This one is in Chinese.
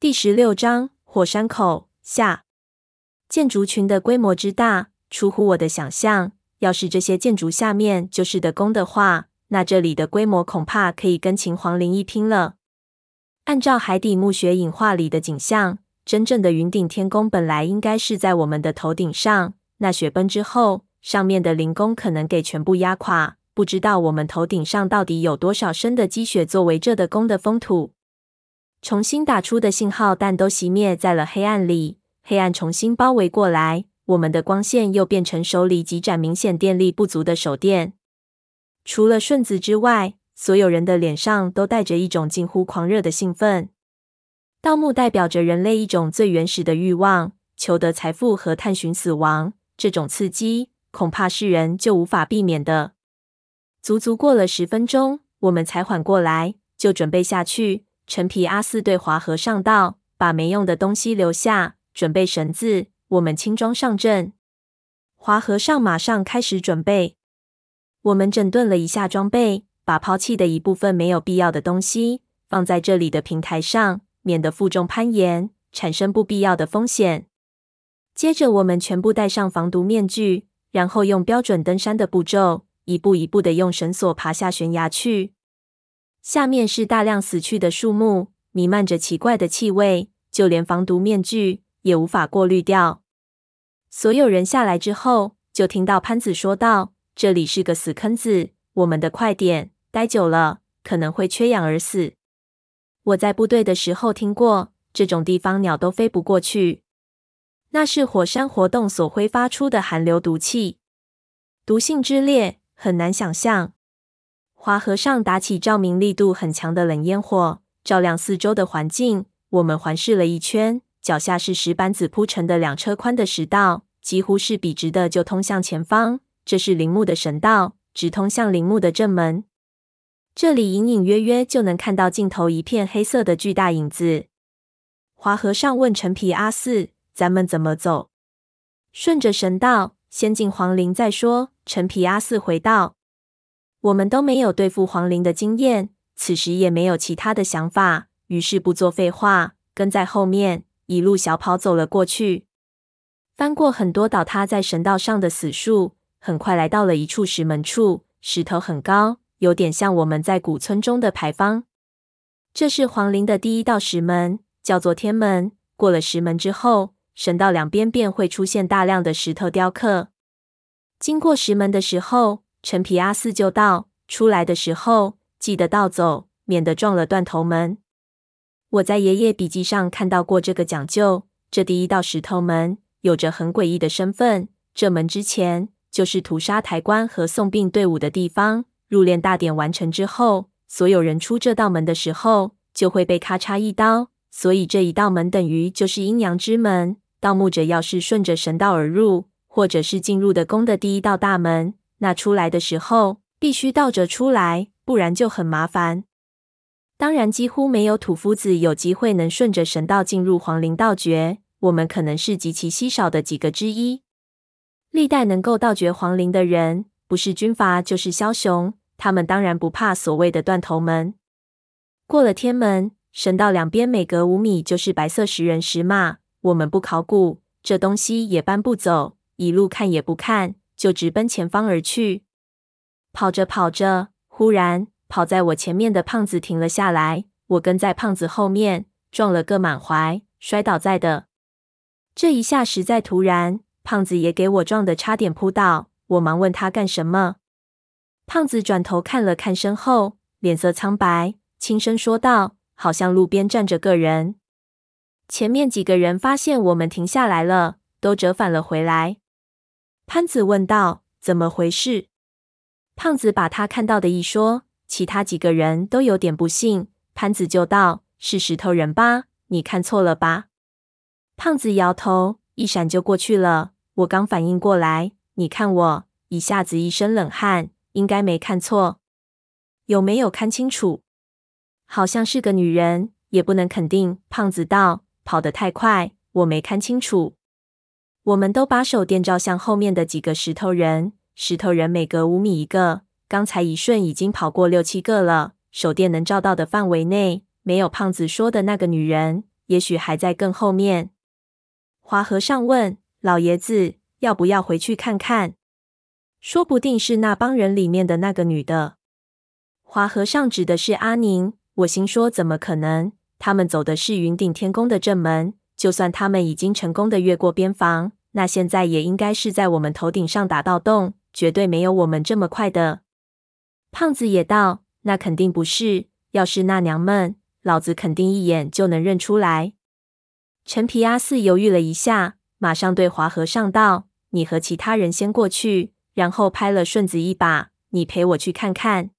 第十六章火山口下，建筑群的规模之大，出乎我的想象。要是这些建筑下面就是的宫的话，那这里的规模恐怕可以跟秦皇陵一拼了。按照海底墓穴影画里的景象，真正的云顶天宫本来应该是在我们的头顶上。那雪崩之后，上面的灵宫可能给全部压垮。不知道我们头顶上到底有多少深的积雪作为这的宫的封土。重新打出的信号弹都熄灭在了黑暗里，黑暗重新包围过来，我们的光线又变成手里几盏明显电力不足的手电。除了顺子之外，所有人的脸上都带着一种近乎狂热的兴奋。盗墓代表着人类一种最原始的欲望，求得财富和探寻死亡。这种刺激，恐怕是人就无法避免的。足足过了十分钟，我们才缓过来，就准备下去。陈皮阿四对华和尚道：“把没用的东西留下，准备绳子，我们轻装上阵。”华和尚马上开始准备。我们整顿了一下装备，把抛弃的一部分没有必要的东西放在这里的平台上，免得负重攀岩，产生不必要的风险。接着，我们全部戴上防毒面具，然后用标准登山的步骤，一步一步的用绳索爬下悬崖去。下面是大量死去的树木，弥漫着奇怪的气味，就连防毒面具也无法过滤掉。所有人下来之后，就听到潘子说道：“这里是个死坑子，我们得快点，待久了可能会缺氧而死。”我在部队的时候听过，这种地方鸟都飞不过去。那是火山活动所挥发出的寒流毒气，毒性之烈，很难想象。华和尚打起照明力度很强的冷烟火，照亮四周的环境。我们环视了一圈，脚下是石板子铺成的两车宽的石道，几乎是笔直的就通向前方。这是陵墓的神道，直通向陵墓的正门。这里隐隐约约就能看到尽头一片黑色的巨大影子。华和尚问陈皮阿四：“咱们怎么走？”顺着神道，先进皇陵再说。陈皮阿四回道。我们都没有对付黄陵的经验，此时也没有其他的想法，于是不做废话，跟在后面一路小跑走了过去，翻过很多倒塌在神道上的死树，很快来到了一处石门处，石头很高，有点像我们在古村中的牌坊。这是黄陵的第一道石门，叫做天门。过了石门之后，神道两边便会出现大量的石头雕刻。经过石门的时候，陈皮阿四就道：“出来的时候记得倒走，免得撞了断头门。”我在爷爷笔记上看到过这个讲究。这第一道石头门有着很诡异的身份。这门之前就是屠杀抬棺和送殡队伍的地方。入殓大典完成之后，所有人出这道门的时候就会被咔嚓一刀。所以这一道门等于就是阴阳之门。盗墓者要是顺着神道而入，或者是进入的宫的第一道大门。那出来的时候必须倒着出来，不然就很麻烦。当然，几乎没有土夫子有机会能顺着神道进入皇陵盗掘。我们可能是极其稀少的几个之一。历代能够盗掘皇陵的人，不是军阀就是枭雄，他们当然不怕所谓的断头门。过了天门，神道两边每隔五米就是白色石人石马。我们不考古，这东西也搬不走，一路看也不看。就直奔前方而去，跑着跑着，忽然跑在我前面的胖子停了下来，我跟在胖子后面，撞了个满怀，摔倒在的。这一下实在突然，胖子也给我撞得差点扑倒，我忙问他干什么。胖子转头看了看身后，脸色苍白，轻声说道：“好像路边站着个人。”前面几个人发现我们停下来了，都折返了回来。潘子问道：“怎么回事？”胖子把他看到的一说，其他几个人都有点不信。潘子就道：“是石头人吧？你看错了吧？”胖子摇头，一闪就过去了。我刚反应过来，你看我，一下子一身冷汗，应该没看错。有没有看清楚？好像是个女人，也不能肯定。胖子道：“跑得太快，我没看清楚。”我们都把手电照向后面的几个石头人，石头人每隔五米一个，刚才一瞬已经跑过六七个了。手电能照到的范围内，没有胖子说的那个女人，也许还在更后面。华和尚问老爷子：“要不要回去看看？说不定是那帮人里面的那个女的。”华和尚指的是阿宁。我心说：“怎么可能？他们走的是云顶天宫的正门。就算他们已经成功的越过边防，那现在也应该是在我们头顶上打到洞，绝对没有我们这么快的。”胖子也道：“那肯定不是。要是那娘们，老子肯定一眼就能认出来。”陈皮阿四犹豫了一下，马上对华和尚道：“你和其他人先过去，然后拍了顺子一把，你陪我去看看。”